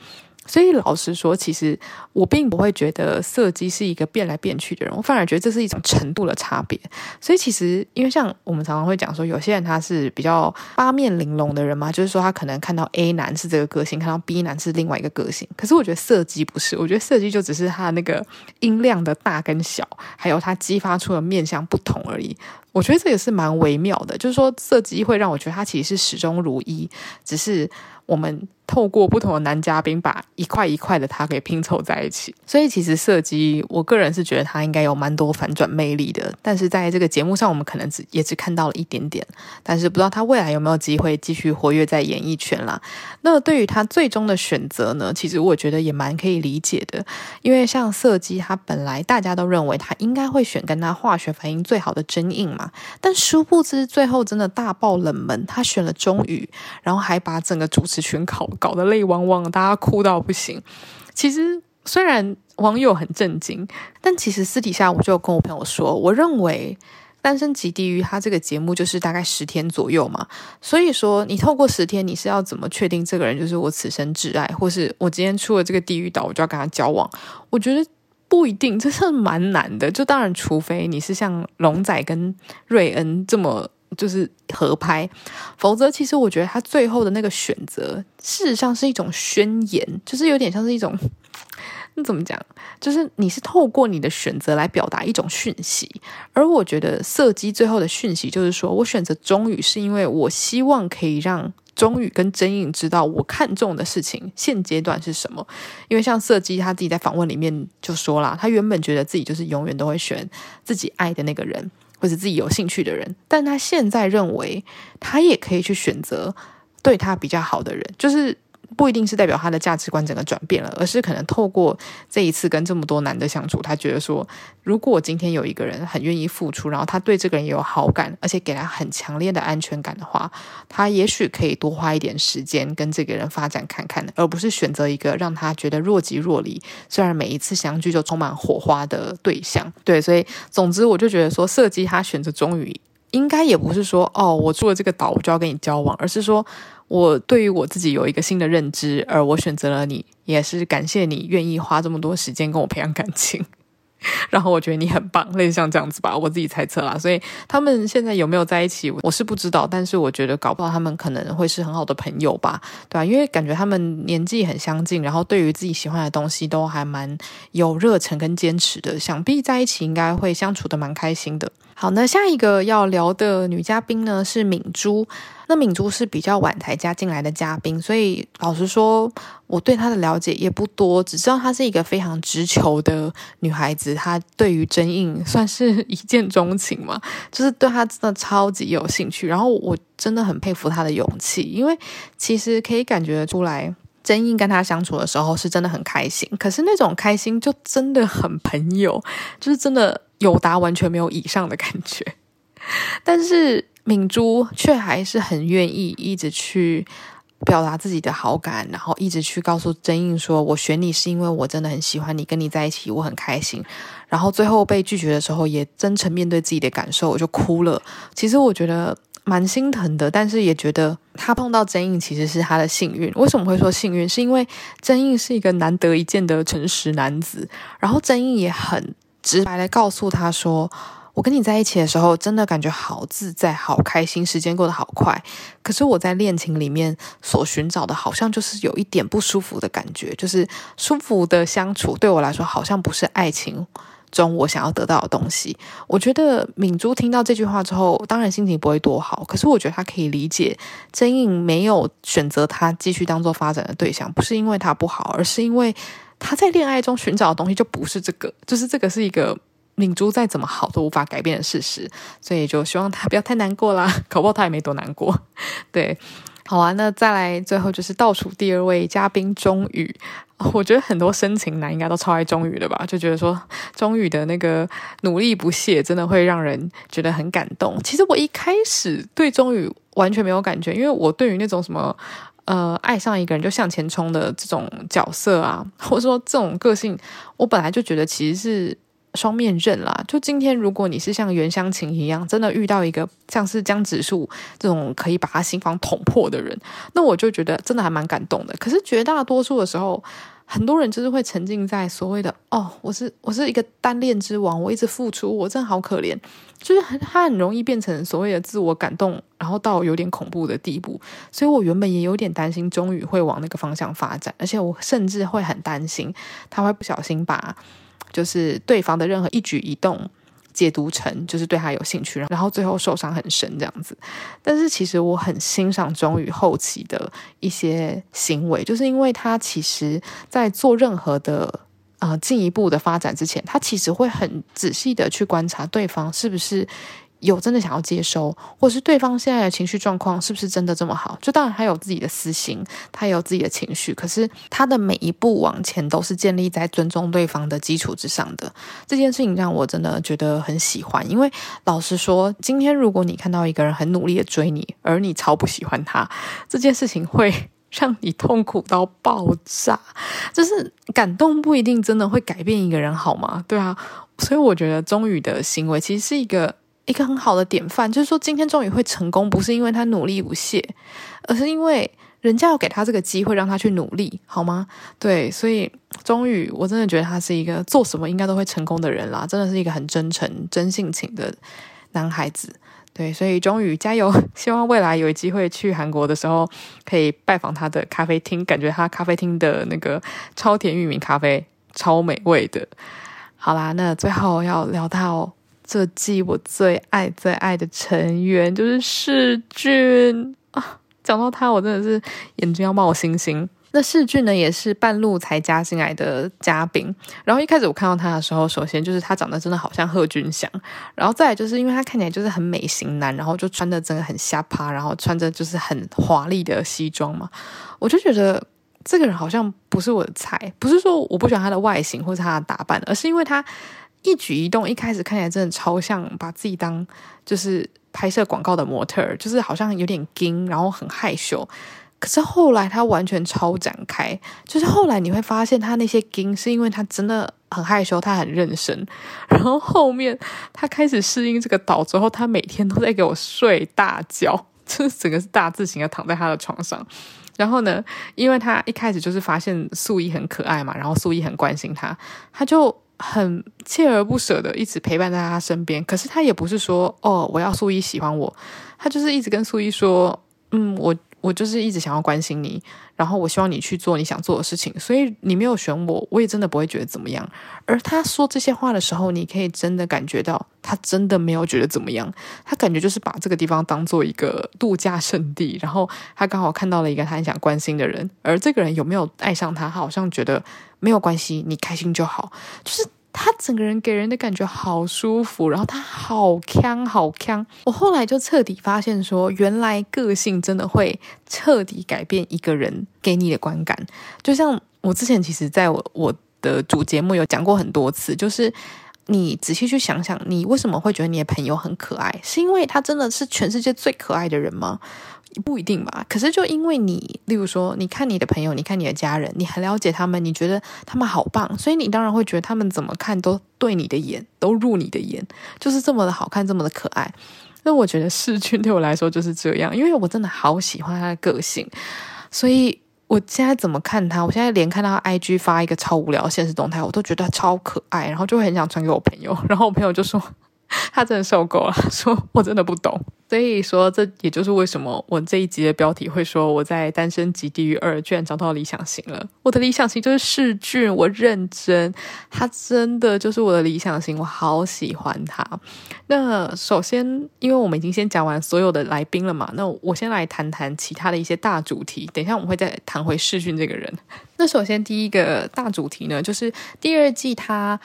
所以老实说，其实我并不会觉得色基是一个变来变去的人，我反而觉得这是一种程度的差别。所以其实，因为像我们常常会讲说，有些人他是比较八面玲珑的人嘛，就是说他可能看到 A 男是这个个性，看到 B 男是另外一个个性。可是我觉得色基不是，我觉得色基就只是他那个音量的大跟小，还有他激发出的面向不同而已。我觉得这也是蛮微妙的，就是说色基会让我觉得他其实是始终如一，只是我们。透过不同的男嘉宾，把一块一块的他给拼凑在一起。所以其实色基，我个人是觉得他应该有蛮多反转魅力的。但是在这个节目上，我们可能只也只看到了一点点。但是不知道他未来有没有机会继续活跃在演艺圈啦。那对于他最终的选择呢？其实我觉得也蛮可以理解的，因为像色基，他本来大家都认为他应该会选跟他化学反应最好的真印嘛，但殊不知最后真的大爆冷门，他选了钟宇，然后还把整个主持群搞搞得泪汪汪，大家哭到不行。其实虽然网友很震惊，但其实私底下我就跟我朋友说，我认为《单身即地狱》它这个节目就是大概十天左右嘛，所以说你透过十天，你是要怎么确定这个人就是我此生挚爱，或是我今天出了这个地狱岛，我就要跟他交往？我觉得不一定，这是蛮难的。就当然，除非你是像龙仔跟瑞恩这么。就是合拍，否则其实我觉得他最后的那个选择，事实上是一种宣言，就是有点像是一种，[LAUGHS] 那怎么讲？就是你是透过你的选择来表达一种讯息，而我觉得色基最后的讯息就是说，我选择钟宇是因为我希望可以让钟宇跟真印知道我看重的事情现阶段是什么。因为像色基他自己在访问里面就说了，他原本觉得自己就是永远都会选自己爱的那个人。或者自己有兴趣的人，但他现在认为他也可以去选择对他比较好的人，就是不一定是代表他的价值观整个转变了，而是可能透过这一次跟这么多男的相处，他觉得说，如果今天有一个人很愿意付出，然后他对这个人也有好感，而且给他很强烈的安全感的话，他也许可以多花一点时间跟这个人发展看看，而不是选择一个让他觉得若即若离，虽然每一次相聚就充满火花的对象。对，所以总之我就觉得说，色基他选择终于应该也不是说哦，我住了这个岛我就要跟你交往，而是说。我对于我自己有一个新的认知，而我选择了你，也是感谢你愿意花这么多时间跟我培养感情。[LAUGHS] 然后我觉得你很棒，类似像这样子吧，我自己猜测啦。所以他们现在有没有在一起，我是不知道。但是我觉得搞不好他们可能会是很好的朋友吧，对吧？因为感觉他们年纪很相近，然后对于自己喜欢的东西都还蛮有热忱跟坚持的，想必在一起应该会相处得蛮开心的。好，那下一个要聊的女嘉宾呢是敏珠。那敏珠是比较晚才加进来的嘉宾，所以老实说，我对她的了解也不多，只知道她是一个非常直球的女孩子。她对于真印算是一见钟情嘛，就是对她真的超级有兴趣。然后我真的很佩服她的勇气，因为其实可以感觉出来，真印跟她相处的时候是真的很开心。可是那种开心就真的很朋友，就是真的。友达完全没有以上的感觉，但是敏珠却还是很愿意一直去表达自己的好感，然后一直去告诉真印说：“我选你是因为我真的很喜欢你，跟你在一起我很开心。”然后最后被拒绝的时候，也真诚面对自己的感受，我就哭了。其实我觉得蛮心疼的，但是也觉得他碰到真印其实是他的幸运。为什么会说幸运？是因为真印是一个难得一见的诚实男子，然后真印也很。直白的告诉他说：“我跟你在一起的时候，真的感觉好自在、好开心，时间过得好快。可是我在恋情里面所寻找的，好像就是有一点不舒服的感觉，就是舒服的相处对我来说，好像不是爱情中我想要得到的东西。”我觉得敏珠听到这句话之后，当然心情不会多好。可是我觉得她可以理解，真印没有选择他继续当做发展的对象，不是因为他不好，而是因为。他在恋爱中寻找的东西就不是这个，就是这个是一个敏珠再怎么好都无法改变的事实，所以就希望他不要太难过啦。[LAUGHS] 搞不好他也没多难过。[LAUGHS] 对，好啊，那再来最后就是倒数第二位嘉宾钟宇，我觉得很多深情男应该都超爱钟宇的吧，就觉得说钟宇的那个努力不懈真的会让人觉得很感动。其实我一开始对钟宇完全没有感觉，因为我对于那种什么。呃，爱上一个人就向前冲的这种角色啊，[LAUGHS] 或者说这种个性，我本来就觉得其实是双面刃啦。就今天，如果你是像袁湘琴一样，真的遇到一个像是江直树这种可以把他心房捅破的人，那我就觉得真的还蛮感动的。可是绝大多数的时候，很多人就是会沉浸在所谓的“哦，我是我是一个单恋之王，我一直付出，我真的好可怜”，就是很他很容易变成所谓的自我感动，然后到有点恐怖的地步。所以我原本也有点担心钟宇会往那个方向发展，而且我甚至会很担心他会不小心把就是对方的任何一举一动解读成就是对他有兴趣，然后最后受伤很深这样子。但是其实我很欣赏钟宇后期的一些行为，就是因为他其实在做任何的呃进一步的发展之前，他其实会很仔细的去观察对方是不是。有真的想要接收，或是对方现在的情绪状况是不是真的这么好？就当然他有自己的私心，他也有自己的情绪，可是他的每一步往前都是建立在尊重对方的基础之上的。这件事情让我真的觉得很喜欢，因为老实说，今天如果你看到一个人很努力的追你，而你超不喜欢他，这件事情会让你痛苦到爆炸。就是感动不一定真的会改变一个人，好吗？对啊，所以我觉得钟宇的行为其实是一个。一个很好的典范，就是说今天终于会成功，不是因为他努力不懈，而是因为人家要给他这个机会，让他去努力，好吗？对，所以终于我真的觉得他是一个做什么应该都会成功的人啦，真的是一个很真诚、真性情的男孩子。对，所以终于加油，希望未来有机会去韩国的时候，可以拜访他的咖啡厅，感觉他咖啡厅的那个超甜玉米咖啡超美味的。好啦，那最后要聊到。这季我最爱最爱的成员就是世俊啊！讲到他，我真的是眼睛要冒星星。那世俊呢，也是半路才加进来的嘉宾。然后一开始我看到他的时候，首先就是他长得真的好像贺军翔，然后再来就是因为他看起来就是很美型男，然后就穿的真的很瞎趴，然后穿着就是很华丽的西装嘛，我就觉得这个人好像不是我的菜。不是说我不喜欢他的外形或者他的打扮，而是因为他。一举一动，一开始看起来真的超像把自己当就是拍摄广告的模特，就是好像有点惊，然后很害羞。可是后来他完全超展开，就是后来你会发现他那些惊是因为他真的很害羞，他很认真。然后后面他开始适应这个岛之后，他每天都在给我睡大觉，就是整个是大字型的躺在他的床上。然后呢，因为他一开始就是发现素衣很可爱嘛，然后素衣很关心他，他就。很锲而不舍的一直陪伴在他身边，可是他也不是说哦，我要素一喜欢我，他就是一直跟素一说，嗯，我我就是一直想要关心你，然后我希望你去做你想做的事情，所以你没有选我，我也真的不会觉得怎么样。而他说这些话的时候，你可以真的感觉到他真的没有觉得怎么样，他感觉就是把这个地方当做一个度假胜地，然后他刚好看到了一个他很想关心的人，而这个人有没有爱上他，他好像觉得。没有关系，你开心就好。就是他整个人给人的感觉好舒服，然后他好锵好锵。我后来就彻底发现说，原来个性真的会彻底改变一个人给你的观感。就像我之前其实在我我的主节目有讲过很多次，就是你仔细去想想，你为什么会觉得你的朋友很可爱？是因为他真的是全世界最可爱的人吗？不一定吧，可是就因为你，例如说，你看你的朋友，你看你的家人，你很了解他们，你觉得他们好棒，所以你当然会觉得他们怎么看都对你的眼，都入你的眼，就是这么的好看，这么的可爱。那我觉得世俊对我来说就是这样，因为我真的好喜欢他的个性，所以我现在怎么看他，我现在连看到他 IG 发一个超无聊的限时动态，我都觉得超可爱，然后就会很想传给我朋友，然后我朋友就说。[LAUGHS] 他真的受够了，[LAUGHS] 说我真的不懂。所以说，这也就是为什么我这一集的标题会说我在《单身级地狱二》居然找到理想型了。我的理想型就是世俊，我认真，他真的就是我的理想型，我好喜欢他。那首先，因为我们已经先讲完所有的来宾了嘛，那我先来谈谈其他的一些大主题。等一下我们会再谈回世俊这个人。那首先第一个大主题呢，就是第二季他。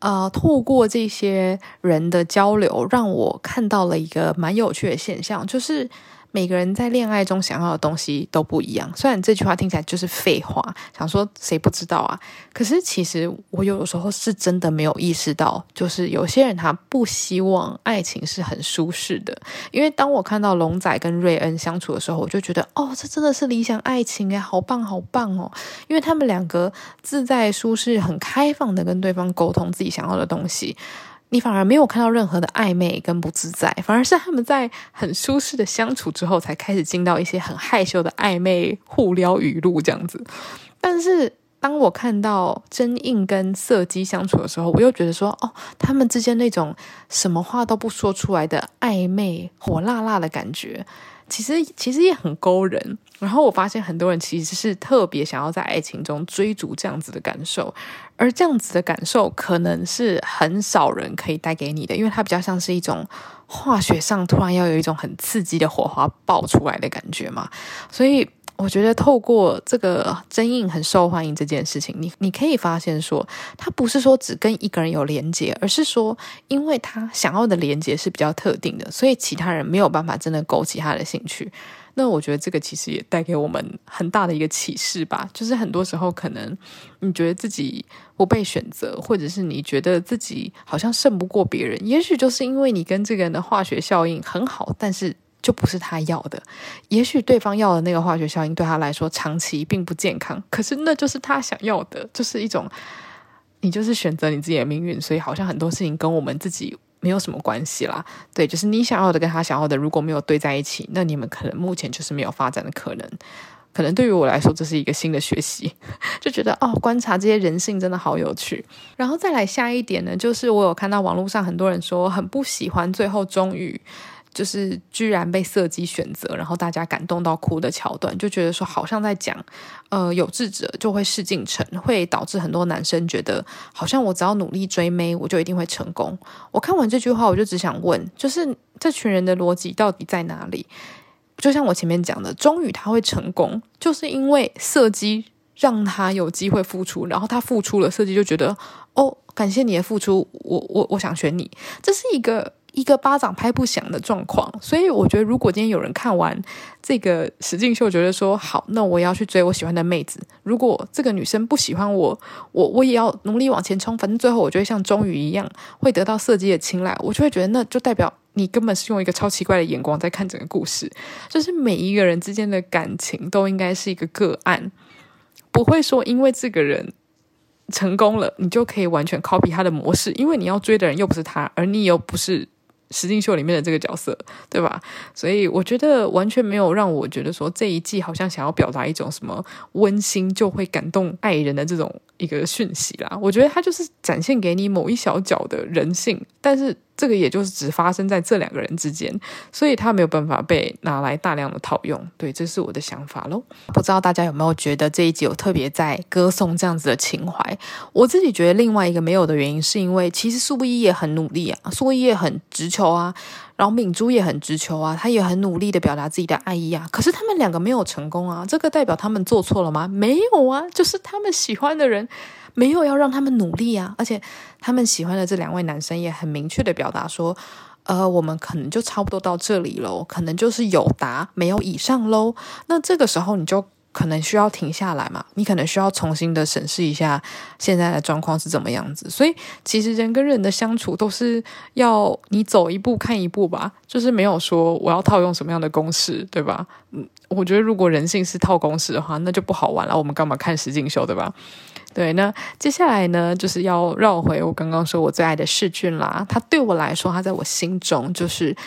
啊，透过这些人的交流，让我看到了一个蛮有趣的现象，就是。每个人在恋爱中想要的东西都不一样。虽然这句话听起来就是废话，想说谁不知道啊？可是其实我有的时候是真的没有意识到，就是有些人他不希望爱情是很舒适的。因为当我看到龙仔跟瑞恩相处的时候，我就觉得哦，这真的是理想爱情哎，好棒好棒哦！因为他们两个自在舒适、很开放的跟对方沟通自己想要的东西。你反而没有看到任何的暧昧跟不自在，反而是他们在很舒适的相处之后，才开始进到一些很害羞的暧昧互撩语录这样子。但是当我看到真印跟色基相处的时候，我又觉得说，哦，他们之间那种什么话都不说出来的暧昧火辣辣的感觉。其实其实也很勾人。然后我发现很多人其实是特别想要在爱情中追逐这样子的感受，而这样子的感受可能是很少人可以带给你的，因为它比较像是一种化学上突然要有一种很刺激的火花爆出来的感觉嘛，所以。我觉得透过这个真印很受欢迎这件事情，你你可以发现说，他不是说只跟一个人有连接，而是说，因为他想要的连接是比较特定的，所以其他人没有办法真的勾起他的兴趣。那我觉得这个其实也带给我们很大的一个启示吧，就是很多时候可能你觉得自己不被选择，或者是你觉得自己好像胜不过别人，也许就是因为你跟这个人的化学效应很好，但是。就不是他要的，也许对方要的那个化学效应对他来说长期并不健康，可是那就是他想要的，就是一种你就是选择你自己的命运，所以好像很多事情跟我们自己没有什么关系啦。对，就是你想要的跟他想要的如果没有对在一起，那你们可能目前就是没有发展的可能。可能对于我来说，这是一个新的学习，就觉得哦，观察这些人性真的好有趣。然后再来下一点呢，就是我有看到网络上很多人说很不喜欢最后终于。就是居然被色姬选择，然后大家感动到哭的桥段，就觉得说好像在讲，呃，有志者就会事竟成，会导致很多男生觉得好像我只要努力追妹，我就一定会成功。我看完这句话，我就只想问，就是这群人的逻辑到底在哪里？就像我前面讲的，终于他会成功，就是因为色姬让他有机会付出，然后他付出了，色姬就觉得哦，感谢你的付出，我我我想选你，这是一个。一个巴掌拍不响的状况，所以我觉得，如果今天有人看完这个实境秀，觉得说好，那我也要去追我喜欢的妹子。如果这个女生不喜欢我，我我也要努力往前冲，反正最后我就会像终于一样，会得到设计的青睐。我就会觉得，那就代表你根本是用一个超奇怪的眼光在看整个故事。就是每一个人之间的感情都应该是一个个案，不会说因为这个人。成功了，你就可以完全 copy 他的模式，因为你要追的人又不是他，而你又不是石进秀里面的这个角色，对吧？所以我觉得完全没有让我觉得说这一季好像想要表达一种什么温馨就会感动爱人的这种一个讯息啦。我觉得他就是展现给你某一小角的人性，但是。这个也就是只发生在这两个人之间，所以他没有办法被拿来大量的套用。对，这是我的想法喽。不知道大家有没有觉得这一集有特别在歌颂这样子的情怀？我自己觉得另外一个没有的原因，是因为其实素一也很努力啊，素一也很直球啊，然后敏珠也很直球啊，他也很努力的表达自己的爱意啊。可是他们两个没有成功啊，这个代表他们做错了吗？没有啊，就是他们喜欢的人。没有要让他们努力啊，而且他们喜欢的这两位男生也很明确的表达说，呃，我们可能就差不多到这里喽，可能就是有答没有以上喽。那这个时候你就可能需要停下来嘛，你可能需要重新的审视一下现在的状况是怎么样子。所以其实人跟人的相处都是要你走一步看一步吧，就是没有说我要套用什么样的公式，对吧？嗯，我觉得如果人性是套公式的话，那就不好玩了。我们干嘛看实境秀，对吧？对，那接下来呢，就是要绕回我刚刚说我最爱的世俊啦。他对我来说，他在我心中就是《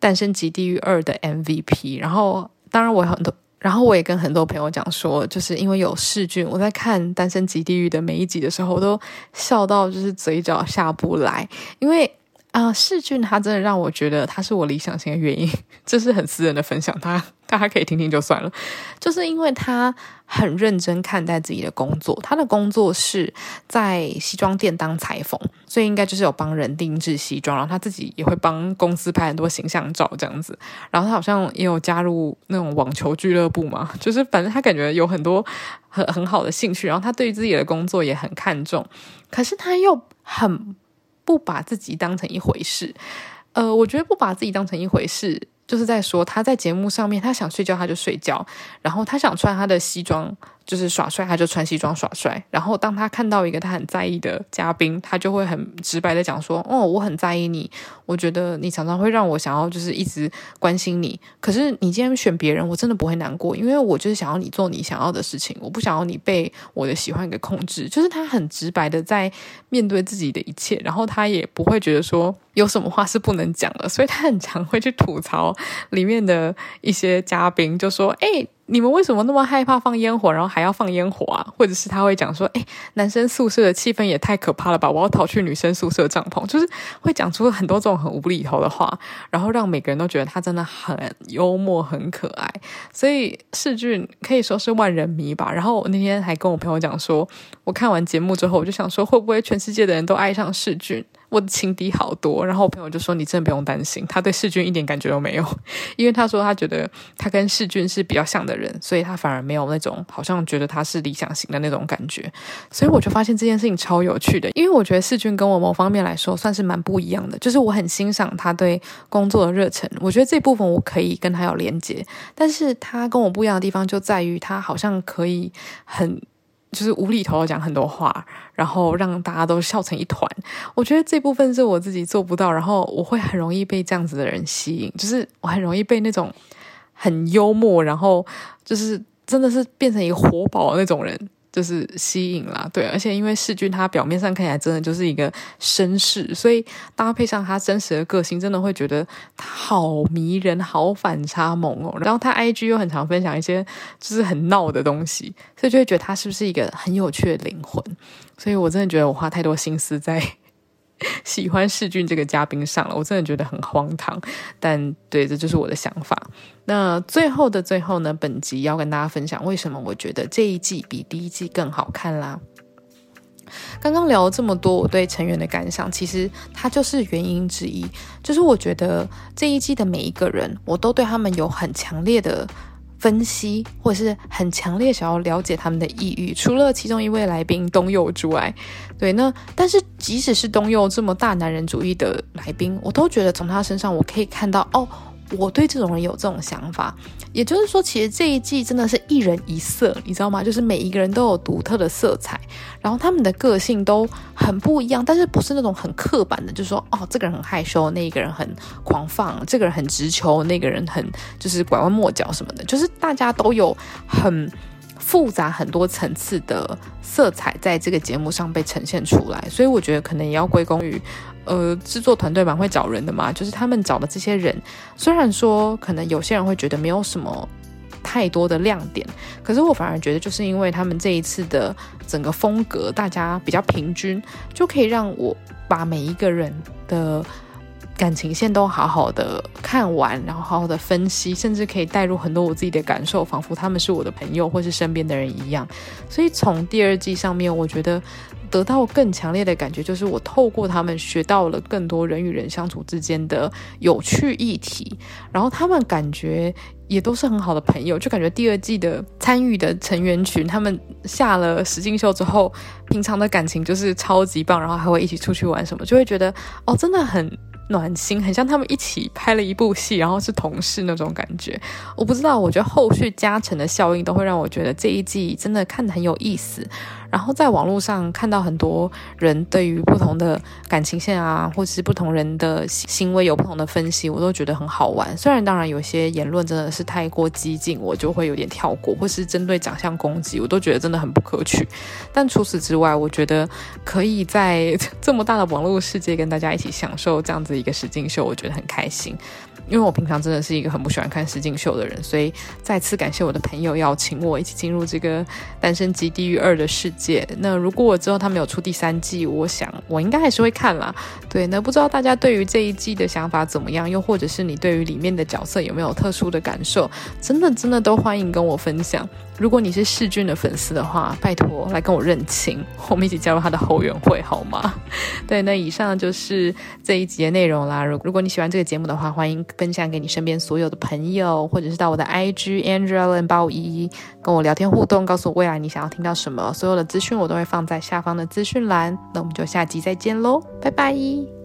诞生即地狱二》的 MVP。然后，当然我很多，然后我也跟很多朋友讲说，就是因为有试卷，我在看《单身即地狱》的每一集的时候，我都笑到就是嘴角下不来，因为。啊，世俊他真的让我觉得他是我理想型的原因，这是很私人的分享，他大家可以听听就算了。就是因为他很认真看待自己的工作，他的工作是在西装店当裁缝，所以应该就是有帮人定制西装，然后他自己也会帮公司拍很多形象照这样子。然后他好像也有加入那种网球俱乐部嘛，就是反正他感觉有很多很很好的兴趣，然后他对于自己的工作也很看重，可是他又很。不把自己当成一回事，呃，我觉得不把自己当成一回事，就是在说他在节目上面，他想睡觉他就睡觉，然后他想穿他的西装。就是耍帅，他就穿西装耍帅。然后当他看到一个他很在意的嘉宾，他就会很直白的讲说：“哦，我很在意你，我觉得你常常会让我想要就是一直关心你。可是你今天选别人，我真的不会难过，因为我就是想要你做你想要的事情，我不想要你被我的喜欢给控制。”就是他很直白的在面对自己的一切，然后他也不会觉得说有什么话是不能讲的，所以他很常会去吐槽里面的一些嘉宾，就说：“哎。”你们为什么那么害怕放烟火，然后还要放烟火啊？或者是他会讲说，哎，男生宿舍的气氛也太可怕了吧！我要逃去女生宿舍帐篷，就是会讲出很多这种很无厘头的话，然后让每个人都觉得他真的很幽默、很可爱。所以世俊可以说是万人迷吧。然后我那天还跟我朋友讲说，我看完节目之后，我就想说，会不会全世界的人都爱上世俊？我的情敌好多，然后我朋友就说：“你真的不用担心，他对世俊一点感觉都没有，[LAUGHS] 因为他说他觉得他跟世俊是比较像的人，所以他反而没有那种好像觉得他是理想型的那种感觉。所以我就发现这件事情超有趣的，因为我觉得世俊跟我某方面来说算是蛮不一样的，就是我很欣赏他对工作的热忱，我觉得这部分我可以跟他有连接，但是他跟我不一样的地方就在于他好像可以很。”就是无厘头的讲很多话，然后让大家都笑成一团。我觉得这部分是我自己做不到，然后我会很容易被这样子的人吸引。就是我很容易被那种很幽默，然后就是真的是变成一个活宝的那种人。就是吸引啦，对，而且因为世俊他表面上看起来真的就是一个绅士，所以搭配上他真实的个性，真的会觉得他好迷人，好反差萌哦。然后他 IG 又很常分享一些就是很闹的东西，所以就会觉得他是不是一个很有趣的灵魂。所以我真的觉得我花太多心思在。[LAUGHS] 喜欢世俊这个嘉宾上了，我真的觉得很荒唐，但对，这就是我的想法。那最后的最后呢，本集要跟大家分享为什么我觉得这一季比第一季更好看啦。刚刚聊了这么多我对成员的感想，其实它就是原因之一，就是我觉得这一季的每一个人，我都对他们有很强烈的。分析或者是很强烈想要了解他们的抑郁，除了其中一位来宾东佑之外，对，那但是即使是东佑这么大男人主义的来宾，我都觉得从他身上我可以看到哦。我对这种人有这种想法，也就是说，其实这一季真的是一人一色，你知道吗？就是每一个人都有独特的色彩，然后他们的个性都很不一样，但是不是那种很刻板的，就是说，哦，这个人很害羞，那一个人很狂放，这个人很直球，那个人很就是拐弯抹角什么的，就是大家都有很复杂很多层次的色彩在这个节目上被呈现出来，所以我觉得可能也要归功于。呃，制作团队蛮会找人的嘛，就是他们找的这些人，虽然说可能有些人会觉得没有什么太多的亮点，可是我反而觉得，就是因为他们这一次的整个风格，大家比较平均，就可以让我把每一个人的感情线都好好的看完，然后好好的分析，甚至可以带入很多我自己的感受，仿佛他们是我的朋友或是身边的人一样。所以从第二季上面，我觉得。得到更强烈的感觉，就是我透过他们学到了更多人与人相处之间的有趣议题，然后他们感觉也都是很好的朋友，就感觉第二季的参与的成员群，他们下了实境秀之后，平常的感情就是超级棒，然后还会一起出去玩什么，就会觉得哦，真的很。暖心，很像他们一起拍了一部戏，然后是同事那种感觉。我不知道，我觉得后续加成的效应都会让我觉得这一季真的看得很有意思。然后在网络上看到很多人对于不同的感情线啊，或者是不同人的行为有不同的分析，我都觉得很好玩。虽然当然有些言论真的是太过激进，我就会有点跳过，或是针对长相攻击，我都觉得真的很不可取。但除此之外，我觉得可以在这么大的网络世界跟大家一起享受这样子一个实境秀，我觉得很开心。因为我平常真的是一个很不喜欢看实景秀的人，所以再次感谢我的朋友邀请我一起进入这个《单身级地狱二》的世界。那如果我之后他们有出第三季，我想我应该还是会看啦。对，那不知道大家对于这一季的想法怎么样？又或者是你对于里面的角色有没有特殊的感受？真的真的都欢迎跟我分享。如果你是世俊的粉丝的话，拜托来跟我认亲，我们一起加入他的后援会好吗？[LAUGHS] 对，那以上就是这一集的内容啦。如如果你喜欢这个节目的话，欢迎分享给你身边所有的朋友，或者是到我的 IG Andrea 八五一一跟我聊天互动，告诉我未来你想要听到什么。所有的资讯我都会放在下方的资讯栏。那我们就下集再见喽，拜拜。